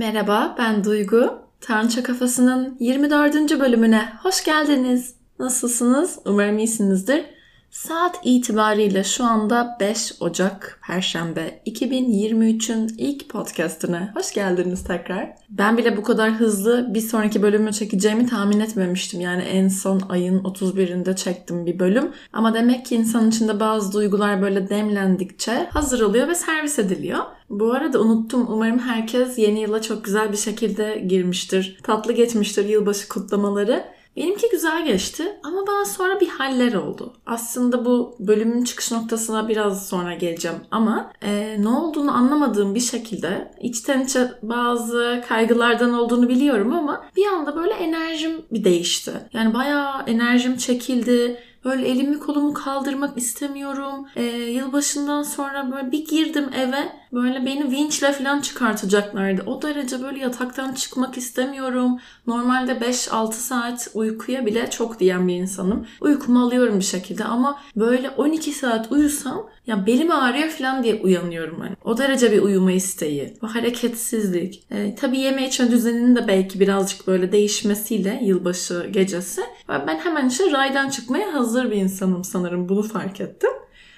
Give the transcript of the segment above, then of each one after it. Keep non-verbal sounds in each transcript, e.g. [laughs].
Merhaba, ben Duygu. Tanrıça Kafası'nın 24. bölümüne hoş geldiniz. Nasılsınız? Umarım iyisinizdir. Saat itibariyle şu anda 5 Ocak Perşembe 2023'ün ilk podcastine hoş geldiniz tekrar. Ben bile bu kadar hızlı bir sonraki bölümü çekeceğimi tahmin etmemiştim. Yani en son ayın 31'inde çektim bir bölüm. Ama demek ki insan içinde bazı duygular böyle demlendikçe hazır oluyor ve servis ediliyor. Bu arada unuttum. Umarım herkes yeni yıla çok güzel bir şekilde girmiştir. Tatlı geçmiştir yılbaşı kutlamaları. Benimki güzel geçti ama bana sonra bir haller oldu. Aslında bu bölümün çıkış noktasına biraz sonra geleceğim ama e, ne olduğunu anlamadığım bir şekilde içten içe bazı kaygılardan olduğunu biliyorum ama bir anda böyle enerjim bir değişti. Yani bayağı enerjim çekildi Böyle elimi kolumu kaldırmak istemiyorum. Ee, yılbaşından sonra böyle bir girdim eve. Böyle beni vinçle falan çıkartacaklardı. O derece böyle yataktan çıkmak istemiyorum. Normalde 5-6 saat uykuya bile çok diyen bir insanım. Uykumu alıyorum bir şekilde ama böyle 12 saat uyusam ya belim ağrıyor falan diye uyanıyorum hani. O derece bir uyuma isteği. Bu hareketsizlik. E, tabii yeme içme düzeninin de belki birazcık böyle değişmesiyle yılbaşı gecesi. Ben hemen işte raydan çıkmaya hazır bir insanım sanırım. Bunu fark ettim.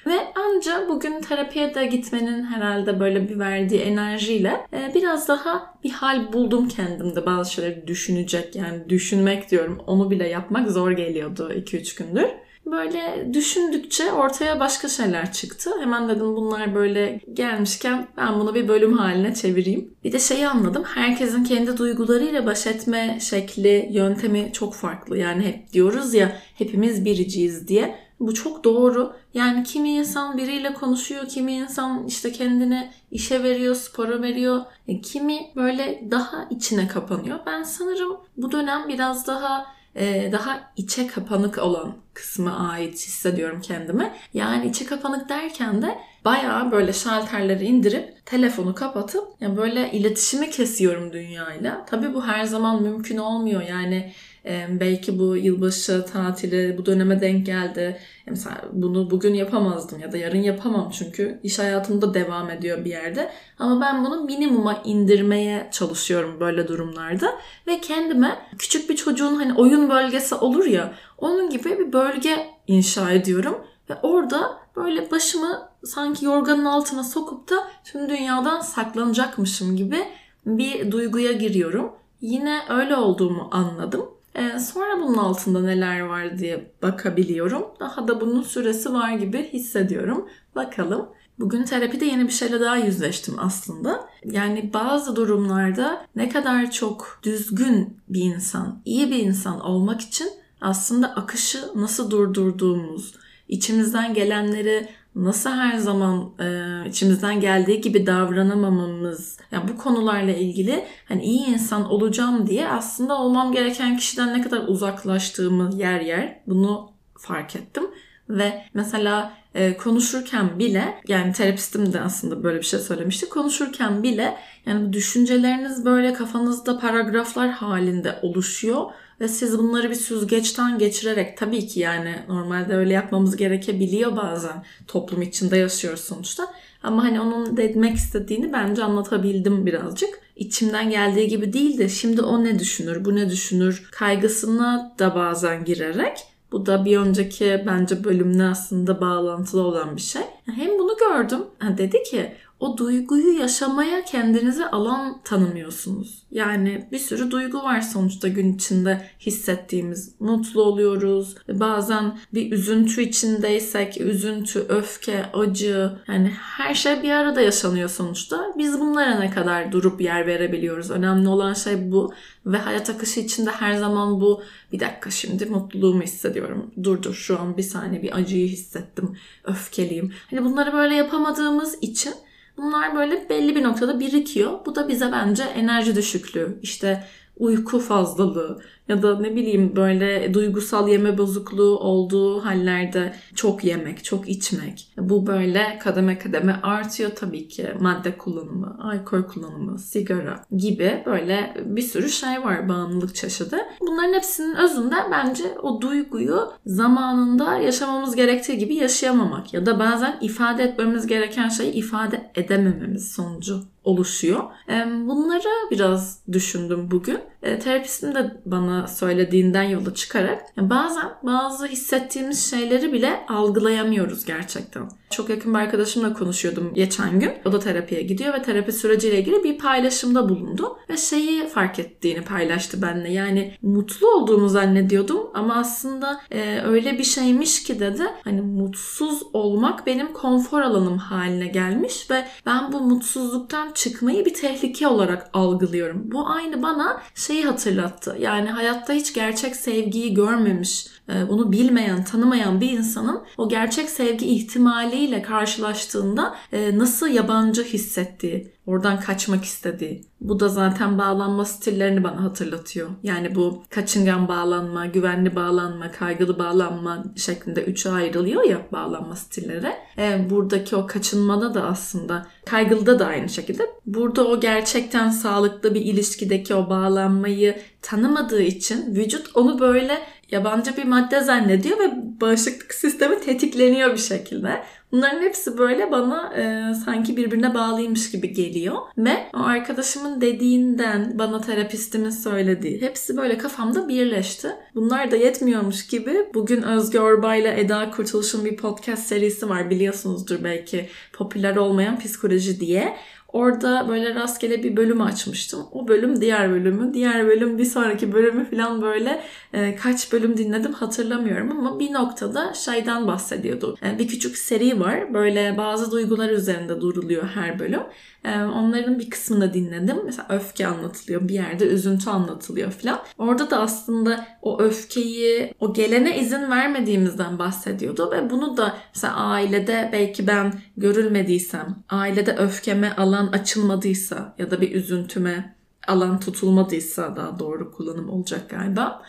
Ve anca bugün terapiye de gitmenin herhalde böyle bir verdiği enerjiyle e, biraz daha bir hal buldum kendimde bazı şeyleri düşünecek. Yani düşünmek diyorum onu bile yapmak zor geliyordu 2-3 gündür. Böyle düşündükçe ortaya başka şeyler çıktı. Hemen dedim bunlar böyle gelmişken ben bunu bir bölüm haline çevireyim. Bir de şeyi anladım. Herkesin kendi duygularıyla baş etme şekli, yöntemi çok farklı. Yani hep diyoruz ya hepimiz biriciyiz diye. Bu çok doğru. Yani kimi insan biriyle konuşuyor, kimi insan işte kendini işe veriyor, spora veriyor. E, kimi böyle daha içine kapanıyor. Ben sanırım bu dönem biraz daha e, daha içe kapanık olan kısmı ait hissediyorum kendime. Yani içe kapanık derken de bayağı böyle şalterleri indirip telefonu kapatıp yani böyle iletişimi kesiyorum dünyayla. Tabii bu her zaman mümkün olmuyor. Yani belki bu yılbaşı tatili bu döneme denk geldi. Mesela bunu bugün yapamazdım ya da yarın yapamam çünkü iş hayatımda devam ediyor bir yerde. Ama ben bunu minimuma indirmeye çalışıyorum böyle durumlarda. Ve kendime küçük bir çocuğun hani oyun bölgesi olur ya onun gibi bir bölge inşa ediyorum. Ve orada böyle başımı sanki yorganın altına sokup da tüm dünyadan saklanacakmışım gibi bir duyguya giriyorum. Yine öyle olduğumu anladım. Ee, sonra bunun altında neler var diye bakabiliyorum. Daha da bunun süresi var gibi hissediyorum. Bakalım. Bugün terapide yeni bir şeyle daha yüzleştim aslında. Yani bazı durumlarda ne kadar çok düzgün bir insan, iyi bir insan olmak için aslında akışı nasıl durdurduğumuz, içimizden gelenleri nasıl her zaman e, içimizden geldiği gibi davranamamamız yani bu konularla ilgili hani iyi insan olacağım diye aslında olmam gereken kişiden ne kadar uzaklaştığımı yer yer bunu fark ettim ve mesela e, konuşurken bile yani terapistim de aslında böyle bir şey söylemişti. Konuşurken bile yani düşünceleriniz böyle kafanızda paragraflar halinde oluşuyor ve siz bunları bir süzgeçten geçirerek tabii ki yani normalde öyle yapmamız gerekebiliyor bazen. Toplum içinde yaşıyoruz sonuçta. Ama hani onun demek istediğini bence anlatabildim birazcık. İçimden geldiği gibi değil de şimdi o ne düşünür, bu ne düşünür kaygısına da bazen girerek bu da bir önceki bence bölümle aslında bağlantılı olan bir şey. Hem bunu gördüm. dedi ki o duyguyu yaşamaya kendinize alan tanımıyorsunuz. Yani bir sürü duygu var sonuçta gün içinde hissettiğimiz. Mutlu oluyoruz. Bazen bir üzüntü içindeysek üzüntü, öfke, acı yani her şey bir arada yaşanıyor sonuçta. Biz bunlara ne kadar durup yer verebiliyoruz. Önemli olan şey bu ve hayat akışı içinde her zaman bu bir dakika şimdi mutluluğumu hissediyorum. Dur dur şu an bir saniye bir acıyı hissettim. Öfkeliyim. Hani bunları böyle yapamadığımız için Bunlar böyle belli bir noktada birikiyor. Bu da bize bence enerji düşüklüğü, işte uyku fazlalığı ya da ne bileyim böyle duygusal yeme bozukluğu olduğu hallerde çok yemek, çok içmek. Bu böyle kademe kademe artıyor tabii ki. Madde kullanımı, alkol kullanımı, sigara gibi böyle bir sürü şey var bağımlılık çeşidi. Bunların hepsinin özünde bence o duyguyu zamanında yaşamamız gerektiği gibi yaşayamamak ya da bazen ifade etmemiz gereken şeyi ifade edemememiz sonucu oluşuyor. Bunları biraz düşündüm bugün. E, terapistim de bana söylediğinden yola çıkarak bazen bazı hissettiğimiz şeyleri bile algılayamıyoruz gerçekten. Çok yakın bir arkadaşımla konuşuyordum geçen gün. O da terapiye gidiyor ve terapi süreciyle ilgili bir paylaşımda bulundu. Ve şeyi fark ettiğini paylaştı benimle. Yani mutlu olduğumu zannediyordum ama aslında e, öyle bir şeymiş ki dedi. Hani mutsuz olmak benim konfor alanım haline gelmiş ve ben bu mutsuzluktan çıkmayı bir tehlike olarak algılıyorum. Bu aynı bana şeyi hatırlattı. Yani hayatta hiç gerçek sevgiyi görmemiş, e, bunu bilmeyen, tanımayan bir insanın o gerçek sevgi ihtimaliyle karşılaştığında e, nasıl yabancı hissettiği, oradan kaçmak istediği. Bu da zaten bağlanma stillerini bana hatırlatıyor. Yani bu kaçıngan bağlanma, güvenli bağlanma, kaygılı bağlanma şeklinde üçe ayrılıyor ya bağlanma stilleri. E, buradaki o kaçınmada da aslında kaygılıda da aynı şekilde. Burada o gerçekten sağlıklı bir ilişkideki o bağlanmayı tanımadığı için vücut onu böyle yabancı bir madde zannediyor ve bağışıklık sistemi tetikleniyor bir şekilde. Bunların hepsi böyle bana e, sanki birbirine bağlıymış gibi geliyor. Ve o arkadaşımın dediğinden bana terapistimin söylediği hepsi böyle kafamda birleşti. Bunlar da yetmiyormuş gibi bugün Özge Orbay ile Eda Kurtuluş'un bir podcast serisi var biliyorsunuzdur belki popüler olmayan psikoloji diye. Orada böyle rastgele bir bölüm açmıştım. O bölüm diğer bölümü, diğer bölüm bir sonraki bölümü falan böyle e, kaç bölüm dinledim hatırlamıyorum ama bir noktada şeyden bahsediyordu. E, bir küçük seri var. Böyle bazı duygular üzerinde duruluyor her bölüm. E, onların bir kısmını dinledim. Mesela öfke anlatılıyor, bir yerde üzüntü anlatılıyor falan. Orada da aslında o öfkeyi, o gelene izin vermediğimizden bahsediyordu ve bunu da mesela ailede belki ben görülmediysem, ailede öfkeme alan açılmadıysa ya da bir üzüntüme alan tutulmadıysa daha doğru kullanım olacak galiba.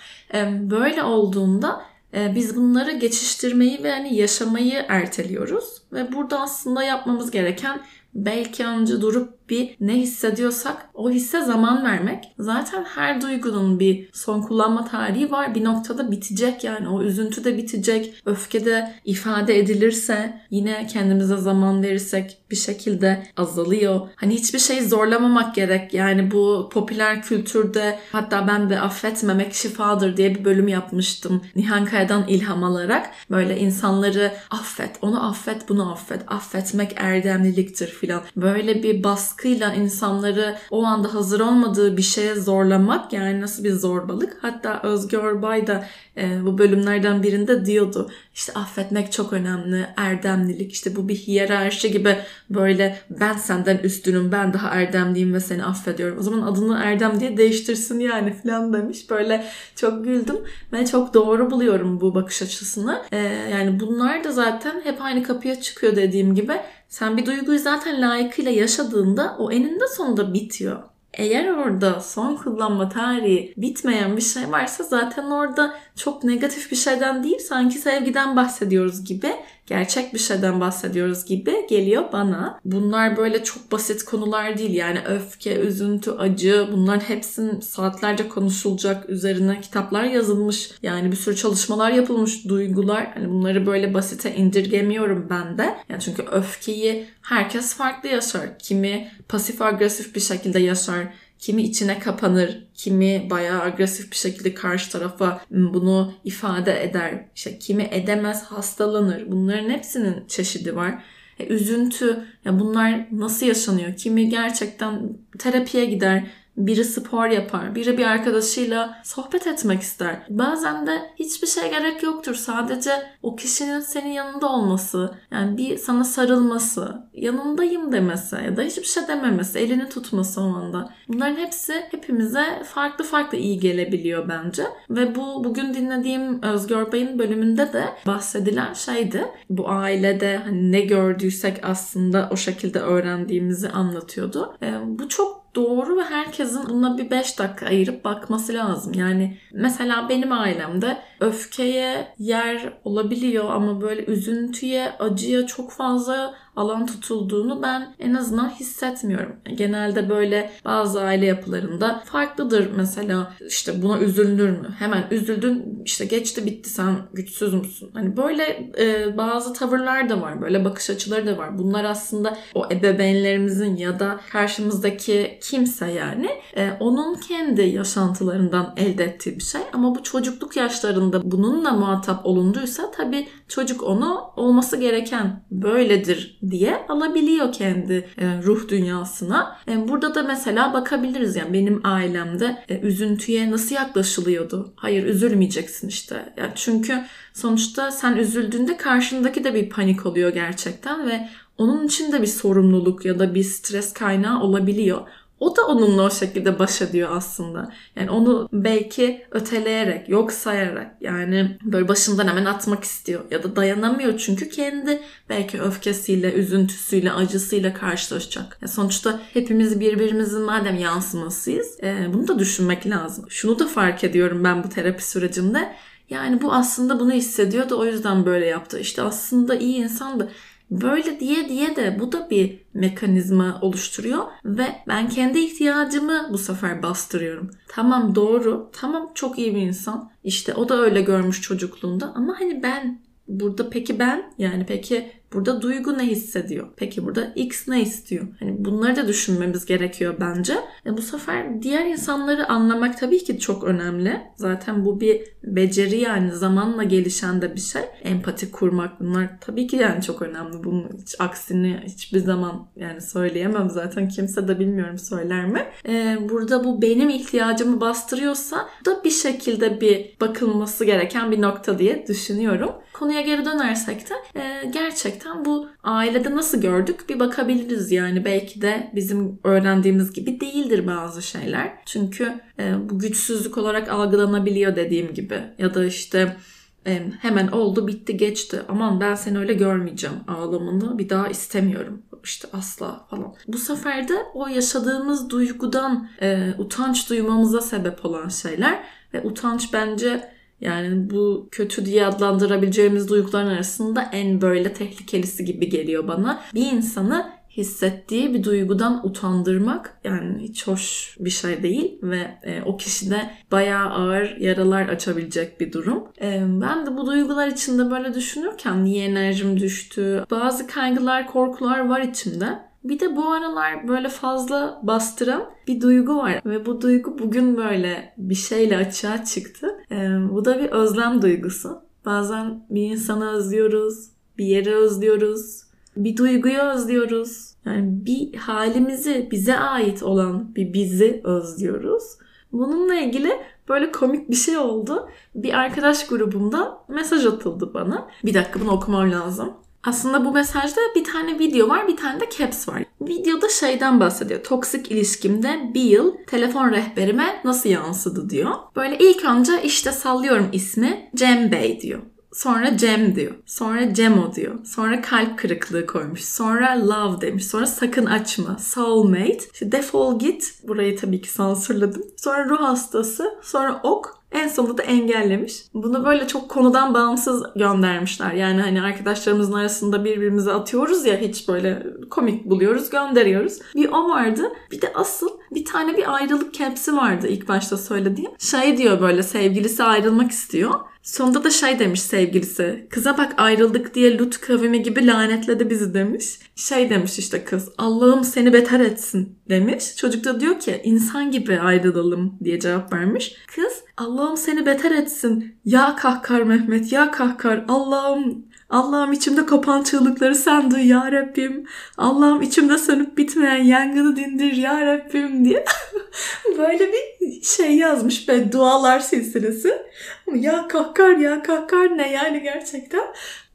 Böyle olduğunda biz bunları geçiştirmeyi ve hani yaşamayı erteliyoruz. Ve burada aslında yapmamız gereken belki önce durup bir ne hissediyorsak o hisse zaman vermek. Zaten her duygunun bir son kullanma tarihi var. Bir noktada bitecek yani o üzüntü de bitecek. Öfke de ifade edilirse yine kendimize zaman verirsek bir şekilde azalıyor. Hani hiçbir şeyi zorlamamak gerek. Yani bu popüler kültürde hatta ben de affetmemek şifadır diye bir bölüm yapmıştım. Nihan Kaya'dan ilham alarak böyle insanları affet, onu affet, bunu affet. Affetmek erdemliliktir filan. Böyle bir baskı baskıyla insanları o anda hazır olmadığı bir şeye zorlamak yani nasıl bir zorbalık. Hatta Özgür Orbay da e, bu bölümlerden birinde diyordu. İşte affetmek çok önemli, erdemlilik işte bu bir hiyerarşi gibi böyle ben senden üstünüm, ben daha erdemliyim ve seni affediyorum. O zaman adını Erdem diye değiştirsin yani falan demiş. Böyle çok güldüm ve çok doğru buluyorum bu bakış açısını. E, yani bunlar da zaten hep aynı kapıya çıkıyor dediğim gibi. Sen bir duyguyu zaten layıkıyla yaşadığında o eninde sonunda bitiyor. Eğer orada son kullanma tarihi bitmeyen bir şey varsa zaten orada çok negatif bir şeyden değil sanki sevgiden bahsediyoruz gibi gerçek bir şeyden bahsediyoruz gibi geliyor bana. Bunlar böyle çok basit konular değil yani öfke, üzüntü, acı bunların hepsinin saatlerce konuşulacak üzerine kitaplar yazılmış. Yani bir sürü çalışmalar yapılmış duygular. Hani bunları böyle basite indirgemiyorum ben de. Yani çünkü öfkeyi herkes farklı yaşar. Kimi pasif agresif bir şekilde yaşar Kimi içine kapanır, kimi bayağı agresif bir şekilde karşı tarafa bunu ifade eder. İşte kimi edemez, hastalanır. Bunların hepsinin çeşidi var. E, üzüntü, ya bunlar nasıl yaşanıyor? Kimi gerçekten terapiye gider, biri spor yapar, biri bir arkadaşıyla sohbet etmek ister. Bazen de hiçbir şey gerek yoktur. Sadece o kişinin senin yanında olması, yani bir sana sarılması, yanındayım demesi ya da hiçbir şey dememesi, elini tutması o anda. Bunların hepsi hepimize farklı farklı iyi gelebiliyor bence. Ve bu bugün dinlediğim Özgür Bey'in bölümünde de bahsedilen şeydi. Bu ailede hani ne gördüysek aslında o şekilde öğrendiğimizi anlatıyordu. E, bu çok doğru ve herkesin buna bir 5 dakika ayırıp bakması lazım. Yani mesela benim ailemde öfkeye yer olabiliyor ama böyle üzüntüye, acıya çok fazla alan tutulduğunu ben en azından hissetmiyorum. Genelde böyle bazı aile yapılarında farklıdır mesela işte buna üzülür mü? Hemen üzüldün işte geçti bitti sen güçsüz müsün? Hani böyle e, bazı tavırlar da var böyle bakış açıları da var. Bunlar aslında o ebeveynlerimizin ya da karşımızdaki kimse yani e, onun kendi yaşantılarından elde ettiği bir şey ama bu çocukluk yaşlarında bununla muhatap olunduysa tabii çocuk onu olması gereken böyledir diye alabiliyor kendi e, ruh dünyasına. E, burada da mesela bakabiliriz yani benim ailemde e, üzüntüye nasıl yaklaşılıyordu? Hayır üzülmeyeceksin işte. Yani çünkü sonuçta sen üzüldüğünde karşındaki de bir panik oluyor gerçekten ve onun için de bir sorumluluk ya da bir stres kaynağı olabiliyor. O da onunla o şekilde baş ediyor aslında. Yani onu belki öteleyerek, yok sayarak yani böyle başından hemen atmak istiyor. Ya da dayanamıyor çünkü kendi belki öfkesiyle, üzüntüsüyle, acısıyla karşılaşacak. Ya sonuçta hepimiz birbirimizin madem yansımasıyız e, bunu da düşünmek lazım. Şunu da fark ediyorum ben bu terapi sürecinde. Yani bu aslında bunu hissediyordu o yüzden böyle yaptı. İşte aslında iyi insandı. Böyle diye diye de bu da bir mekanizma oluşturuyor ve ben kendi ihtiyacımı bu sefer bastırıyorum. Tamam doğru, tamam çok iyi bir insan. İşte o da öyle görmüş çocukluğunda ama hani ben burada peki ben yani peki Burada duygu ne hissediyor? Peki burada X ne istiyor? Hani bunları da düşünmemiz gerekiyor bence. E bu sefer diğer insanları anlamak tabii ki çok önemli. Zaten bu bir beceri yani zamanla gelişen de bir şey. Empati kurmak bunlar tabii ki yani çok önemli. Bunun hiç aksini hiçbir zaman yani söyleyemem zaten. Kimse de bilmiyorum söyler mi? E, burada bu benim ihtiyacımı bastırıyorsa da bir şekilde bir bakılması gereken bir nokta diye düşünüyorum. Konuya geri dönersek de e, gerçekten bu ailede nasıl gördük bir bakabiliriz yani. Belki de bizim öğrendiğimiz gibi değildir bazı şeyler. Çünkü e, bu güçsüzlük olarak algılanabiliyor dediğim gibi. Ya da işte e, hemen oldu bitti geçti aman ben seni öyle görmeyeceğim ağlamını bir daha istemiyorum işte asla falan. Bu sefer de o yaşadığımız duygudan e, utanç duymamıza sebep olan şeyler ve utanç bence yani bu kötü diye adlandırabileceğimiz duyguların arasında en böyle tehlikelisi gibi geliyor bana. Bir insanı hissettiği bir duygudan utandırmak yani hiç hoş bir şey değil ve e, o kişide bayağı ağır yaralar açabilecek bir durum. E, ben de bu duygular içinde böyle düşünürken niye enerjim düştü, bazı kaygılar, korkular var içimde. Bir de bu aralar böyle fazla bastıran bir duygu var ve bu duygu bugün böyle bir şeyle açığa çıktı. Ee, bu da bir özlem duygusu. Bazen bir insanı özlüyoruz, bir yeri özlüyoruz, bir duyguyu özlüyoruz. Yani bir halimizi, bize ait olan bir bizi özlüyoruz. Bununla ilgili böyle komik bir şey oldu. Bir arkadaş grubumda mesaj atıldı bana. Bir dakika bunu okumam lazım. Aslında bu mesajda bir tane video var, bir tane de caps var. Videoda şeyden bahsediyor. Toksik ilişkimde bir yıl telefon rehberime nasıl yansıdı diyor. Böyle ilk önce işte sallıyorum ismi Cem Bey diyor. Sonra Cem diyor. Sonra Cemo diyor. Sonra kalp kırıklığı koymuş. Sonra love demiş. Sonra sakın açma. Soulmate. İşte defol git. Burayı tabii ki sansürledim. Sonra ruh hastası. Sonra ok. En sonunda da engellemiş. Bunu böyle çok konudan bağımsız göndermişler. Yani hani arkadaşlarımızın arasında birbirimize atıyoruz ya hiç böyle komik buluyoruz, gönderiyoruz. Bir o vardı. Bir de asıl bir tane bir ayrılık kepsi vardı ilk başta söylediğim. Şey diyor böyle sevgilisi ayrılmak istiyor. Sonunda da şey demiş sevgilisi. Kıza bak ayrıldık diye Lut kavimi gibi lanetledi bizi demiş. Şey demiş işte kız. Allah'ım seni beter etsin demiş. Çocuk da diyor ki insan gibi ayrılalım diye cevap vermiş. Kız Allah'ım seni beter etsin. Ya kahkar Mehmet ya kahkar. Allah'ım Allah'ım içimde kopan çığlıkları sen duy ya Rabbim. Allah'ım içimde sönüp bitmeyen yangını dindir ya Rabbim diye. [laughs] Böyle bir şey yazmış be dualar silsilesi. Ya kahkar ya kahkar ne yani gerçekten.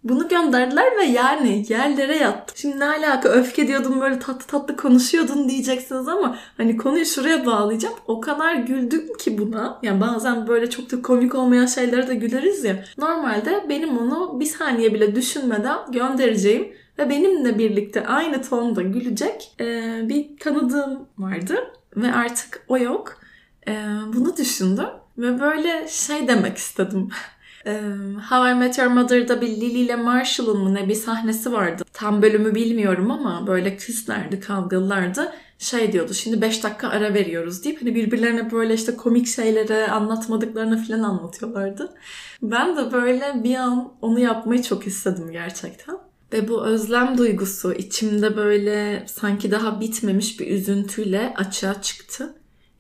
Bunu gönderdiler ve yani yerlere yattı. Şimdi ne alaka öfke diyordun böyle tatlı tatlı konuşuyordun diyeceksiniz ama hani konuyu şuraya bağlayacağım. O kadar güldüm ki buna. Yani bazen böyle çok da komik olmayan şeylere de güleriz ya. Normalde benim onu bir saniye bile düşünmeden göndereceğim ve benimle birlikte aynı tonda gülecek bir tanıdığım vardı. ve artık o yok. Ee, bunu düşündüm ve böyle şey demek istedim. [laughs] How I Met Your Mother'da bir Lily ile Marshall'ın mı ne bir sahnesi vardı. Tam bölümü bilmiyorum ama böyle küslerdi, kavgalılardı. Şey diyordu şimdi 5 dakika ara veriyoruz deyip hani birbirlerine böyle işte komik şeyleri anlatmadıklarını falan anlatıyorlardı. Ben de böyle bir an onu yapmayı çok istedim gerçekten. Ve bu özlem duygusu içimde böyle sanki daha bitmemiş bir üzüntüyle açığa çıktı.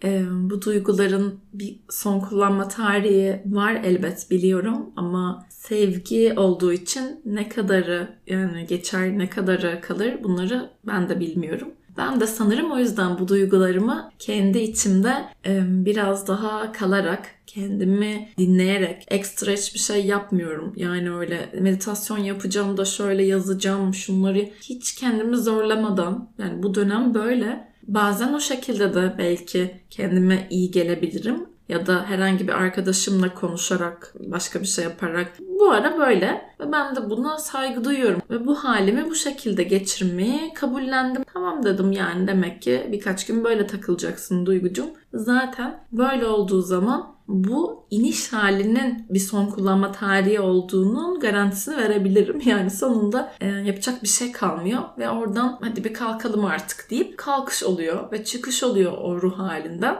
Ee, bu duyguların bir son kullanma tarihi var elbet biliyorum ama sevgi olduğu için ne kadarı yani geçer ne kadarı kalır bunları ben de bilmiyorum. Ben de sanırım o yüzden bu duygularımı kendi içimde e, biraz daha kalarak, kendimi dinleyerek ekstra hiçbir şey yapmıyorum. Yani öyle meditasyon yapacağım da şöyle yazacağım şunları hiç kendimi zorlamadan yani bu dönem böyle Bazen o şekilde de belki kendime iyi gelebilirim ya da herhangi bir arkadaşımla konuşarak, başka bir şey yaparak. Bu ara böyle ve ben de buna saygı duyuyorum. Ve bu halimi bu şekilde geçirmeyi kabullendim. Tamam dedim yani demek ki birkaç gün böyle takılacaksın duygucum. Zaten böyle olduğu zaman bu iniş halinin bir son kullanma tarihi olduğunun garantisini verebilirim. [laughs] Yani sonunda e, yapacak bir şey kalmıyor ve oradan hadi bir kalkalım artık deyip kalkış oluyor ve çıkış oluyor o ruh halinden.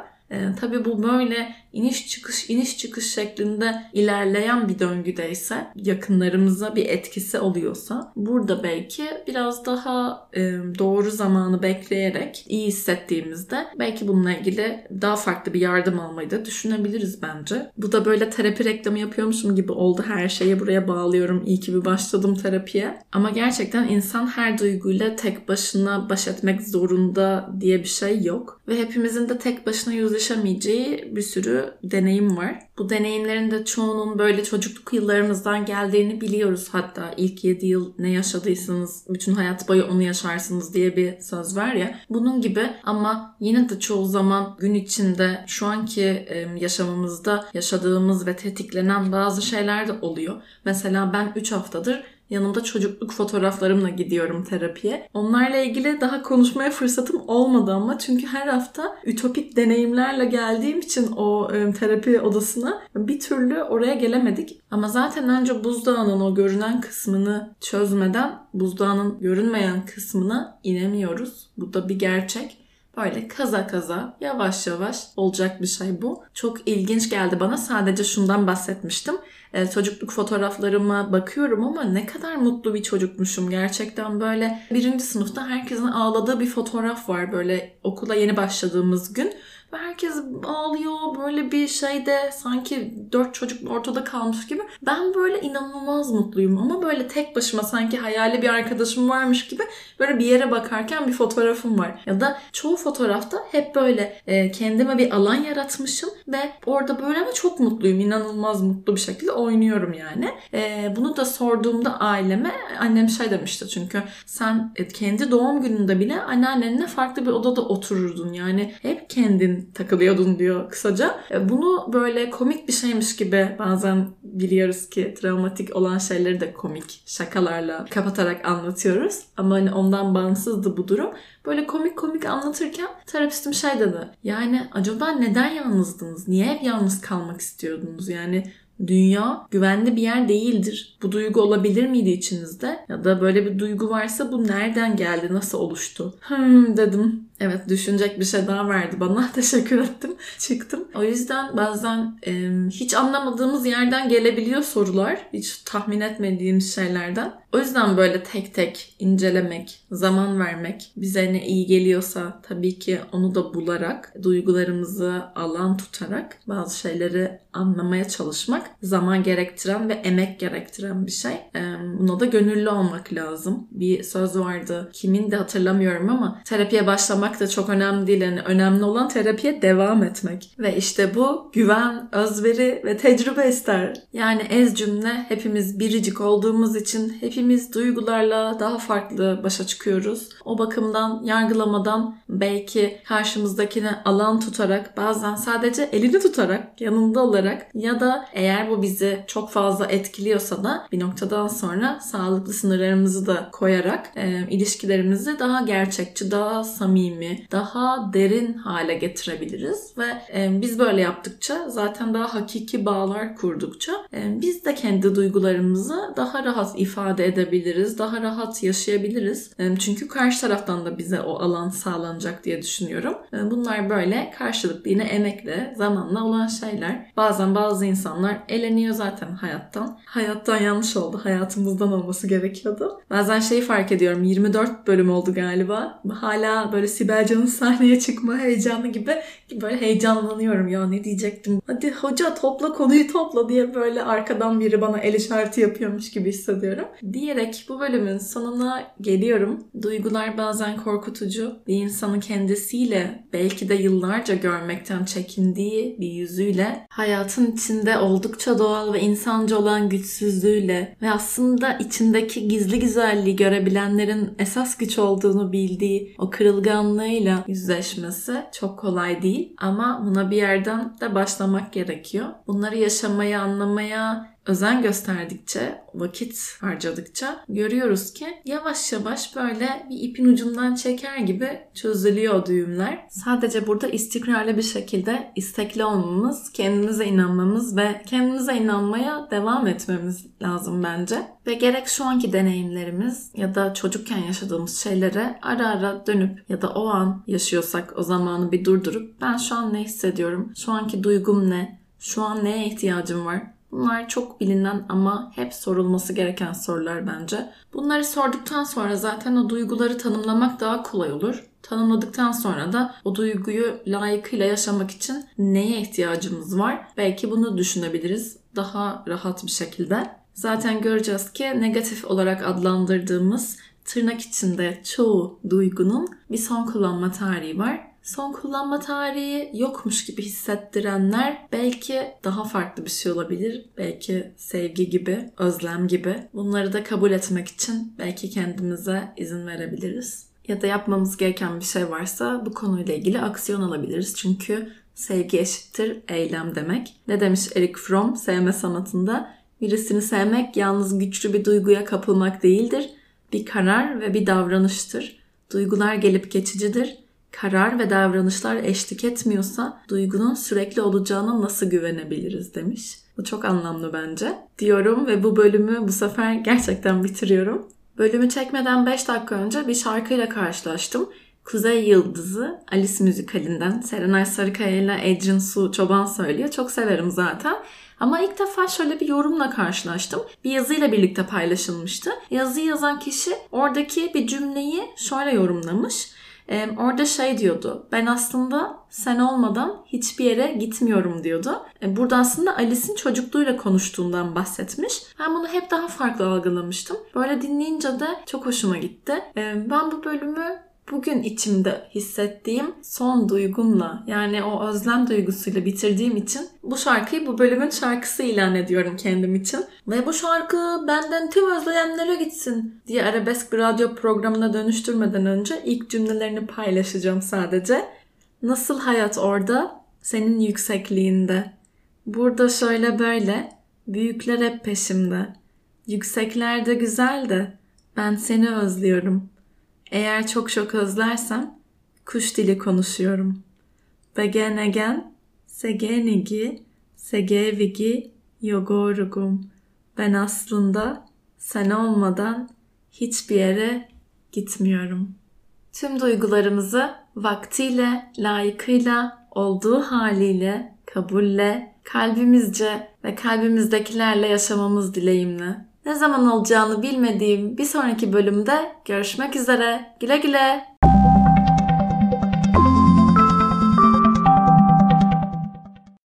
Tabii bu böyle iniş çıkış iniş çıkış şeklinde ilerleyen bir döngüdeyse yakınlarımıza bir etkisi oluyorsa burada belki biraz daha e, doğru zamanı bekleyerek iyi hissettiğimizde belki bununla ilgili daha farklı bir yardım almayı da düşünebiliriz bence. Bu da böyle terapi reklamı yapıyormuşum gibi oldu her şeyi buraya bağlıyorum. İyi ki bir başladım terapiye. Ama gerçekten insan her duyguyla tek başına baş etmek zorunda diye bir şey yok. Ve hepimizin de tek başına yüzleşemeyeceği bir sürü deneyim var. Bu deneyimlerin de çoğunun böyle çocukluk yıllarımızdan geldiğini biliyoruz. Hatta ilk 7 yıl ne yaşadıysanız bütün hayat boyu onu yaşarsınız diye bir söz var ya. Bunun gibi ama yine de çoğu zaman gün içinde şu anki yaşamımızda yaşadığımız ve tetiklenen bazı şeyler de oluyor. Mesela ben 3 haftadır Yanımda çocukluk fotoğraflarımla gidiyorum terapiye. Onlarla ilgili daha konuşmaya fırsatım olmadı ama çünkü her hafta ütopik deneyimlerle geldiğim için o e, terapi odasına bir türlü oraya gelemedik. Ama zaten önce buzdağının o görünen kısmını çözmeden buzdağının görünmeyen kısmına inemiyoruz. Bu da bir gerçek. Böyle kaza kaza yavaş yavaş olacak bir şey bu. Çok ilginç geldi bana. Sadece şundan bahsetmiştim. Ee, çocukluk fotoğraflarıma bakıyorum ama ne kadar mutlu bir çocukmuşum. Gerçekten böyle birinci sınıfta herkesin ağladığı bir fotoğraf var böyle okula yeni başladığımız gün. Ve herkes ağlıyor böyle bir şeyde sanki dört çocuk ortada kalmış gibi. Ben böyle inanılmaz mutluyum ama böyle tek başıma sanki hayali bir arkadaşım varmış gibi böyle bir yere bakarken bir fotoğrafım var. Ya da çoğu fotoğrafta hep böyle e, kendime bir alan yaratmışım ve orada böyle ama çok mutluyum. inanılmaz mutlu bir şekilde oynuyorum yani. E, bunu da sorduğumda aileme annem şey demişti çünkü sen e, kendi doğum gününde bile anneannenle farklı bir odada otururdun. Yani hep kendin takılıyordun diyor kısaca. E, bunu böyle komik bir şeymiş gibi bazen biliyoruz ki travmatik olan şeyleri de komik şakalarla kapatarak anlatıyoruz. Ama hani ondan bağımsızdı bu durum. Böyle komik komik anlatırken terapistim şey dedi. Yani acaba neden yalnızdınız? Niye hep yalnız kalmak istiyordunuz? Yani Dünya güvenli bir yer değildir. Bu duygu olabilir miydi içinizde? Ya da böyle bir duygu varsa bu nereden geldi? Nasıl oluştu? Hmm dedim. Evet düşünecek bir şey daha verdi bana. [laughs] Teşekkür ettim. Çıktım. O yüzden bazen e, hiç anlamadığımız yerden gelebiliyor sorular. Hiç tahmin etmediğimiz şeylerden. O yüzden böyle tek tek incelemek, zaman vermek bize ne iyi geliyorsa tabii ki onu da bularak, duygularımızı alan tutarak bazı şeyleri anlamaya çalışmak zaman gerektiren ve emek gerektiren bir şey. E, buna da gönüllü olmak lazım. Bir söz vardı. Kimin de hatırlamıyorum ama terapiye başlamak olmak da çok önemli değil. Yani önemli olan terapiye devam etmek. Ve işte bu güven, özveri ve tecrübe ister. Yani ez cümle hepimiz biricik olduğumuz için hepimiz duygularla daha farklı başa çıkıyoruz. O bakımdan yargılamadan belki karşımızdakine alan tutarak bazen sadece elini tutarak yanında olarak ya da eğer bu bizi çok fazla etkiliyorsa da bir noktadan sonra sağlıklı sınırlarımızı da koyarak e, ilişkilerimizi daha gerçekçi, daha samimi samimi, daha derin hale getirebiliriz ve e, biz böyle yaptıkça zaten daha hakiki bağlar kurdukça e, biz de kendi duygularımızı daha rahat ifade edebiliriz, daha rahat yaşayabiliriz. E, çünkü karşı taraftan da bize o alan sağlanacak diye düşünüyorum. E, bunlar böyle karşılıklı yine emekle, zamanla olan şeyler. Bazen bazı insanlar eleniyor zaten hayattan. Hayattan yanlış oldu. Hayatımızdan olması gerekiyordu. Bazen şeyi fark ediyorum. 24 bölüm oldu galiba. Hala böyle Sibel Can'ın sahneye çıkma heyecanı gibi böyle heyecanlanıyorum. Ya ne diyecektim? Hadi hoca topla konuyu topla diye böyle arkadan biri bana el işareti yapıyormuş gibi hissediyorum. Diyerek bu bölümün sonuna geliyorum. Duygular bazen korkutucu. Bir insanın kendisiyle belki de yıllarca görmekten çekindiği bir yüzüyle hayatın içinde oldukça doğal ve insancı olan güçsüzlüğüyle ve aslında içindeki gizli güzelliği görebilenlerin esas güç olduğunu bildiği o kırılganlığıyla yüzleşmesi çok kolay değil. Ama buna bir yerden de başlamak gerekiyor. Bunları yaşamaya, anlamaya, özen gösterdikçe, vakit harcadıkça görüyoruz ki yavaş yavaş böyle bir ipin ucundan çeker gibi çözülüyor düğümler. Sadece burada istikrarlı bir şekilde istekli olmamız, kendimize inanmamız ve kendimize inanmaya devam etmemiz lazım bence. Ve gerek şu anki deneyimlerimiz ya da çocukken yaşadığımız şeylere ara ara dönüp ya da o an yaşıyorsak o zamanı bir durdurup ben şu an ne hissediyorum, şu anki duygum ne, şu an neye ihtiyacım var Bunlar çok bilinen ama hep sorulması gereken sorular bence. Bunları sorduktan sonra zaten o duyguları tanımlamak daha kolay olur. Tanımladıktan sonra da o duyguyu layıkıyla yaşamak için neye ihtiyacımız var? Belki bunu düşünebiliriz daha rahat bir şekilde. Zaten göreceğiz ki negatif olarak adlandırdığımız tırnak içinde çoğu duygunun bir son kullanma tarihi var son kullanma tarihi yokmuş gibi hissettirenler belki daha farklı bir şey olabilir. Belki sevgi gibi, özlem gibi. Bunları da kabul etmek için belki kendimize izin verebiliriz. Ya da yapmamız gereken bir şey varsa bu konuyla ilgili aksiyon alabiliriz. Çünkü sevgi eşittir eylem demek. Ne demiş Eric Fromm sevme sanatında? Birisini sevmek yalnız güçlü bir duyguya kapılmak değildir. Bir karar ve bir davranıştır. Duygular gelip geçicidir karar ve davranışlar eşlik etmiyorsa duygunun sürekli olacağına nasıl güvenebiliriz demiş. Bu çok anlamlı bence. Diyorum ve bu bölümü bu sefer [laughs] gerçekten bitiriyorum. Bölümü çekmeden 5 dakika önce bir şarkıyla karşılaştım. Kuzey Yıldızı Alice müzikalinden Serenay Sarıkaya ile Ecrin Su Çoban söylüyor. Çok severim zaten. Ama ilk defa şöyle bir yorumla karşılaştım. Bir yazıyla birlikte paylaşılmıştı. Yazıyı yazan kişi oradaki bir cümleyi şöyle yorumlamış. Ee, orada şey diyordu. Ben aslında sen olmadan hiçbir yere gitmiyorum diyordu. Ee, burada aslında Alice'in çocukluğuyla konuştuğundan bahsetmiş. Ben bunu hep daha farklı algılamıştım. Böyle dinleyince de çok hoşuma gitti. Ee, ben bu bölümü bugün içimde hissettiğim son duygumla yani o özlem duygusuyla bitirdiğim için bu şarkıyı bu bölümün şarkısı ilan ediyorum kendim için. Ve bu şarkı benden tüm özleyenlere gitsin diye arabesk bir radyo programına dönüştürmeden önce ilk cümlelerini paylaşacağım sadece. Nasıl hayat orada? Senin yüksekliğinde. Burada şöyle böyle. Büyükler hep peşimde. Yükseklerde güzel de ben seni özlüyorum.'' Eğer çok çok özlersem kuş dili konuşuyorum. Begen egen, segenigi, segevigi, yogorugum. Ben aslında sen olmadan hiçbir yere gitmiyorum. Tüm duygularımızı vaktiyle, layıkıyla, olduğu haliyle, kabulle, kalbimizce ve kalbimizdekilerle yaşamamız dileğimle. Ne zaman olacağını bilmediğim bir sonraki bölümde görüşmek üzere. Güle güle.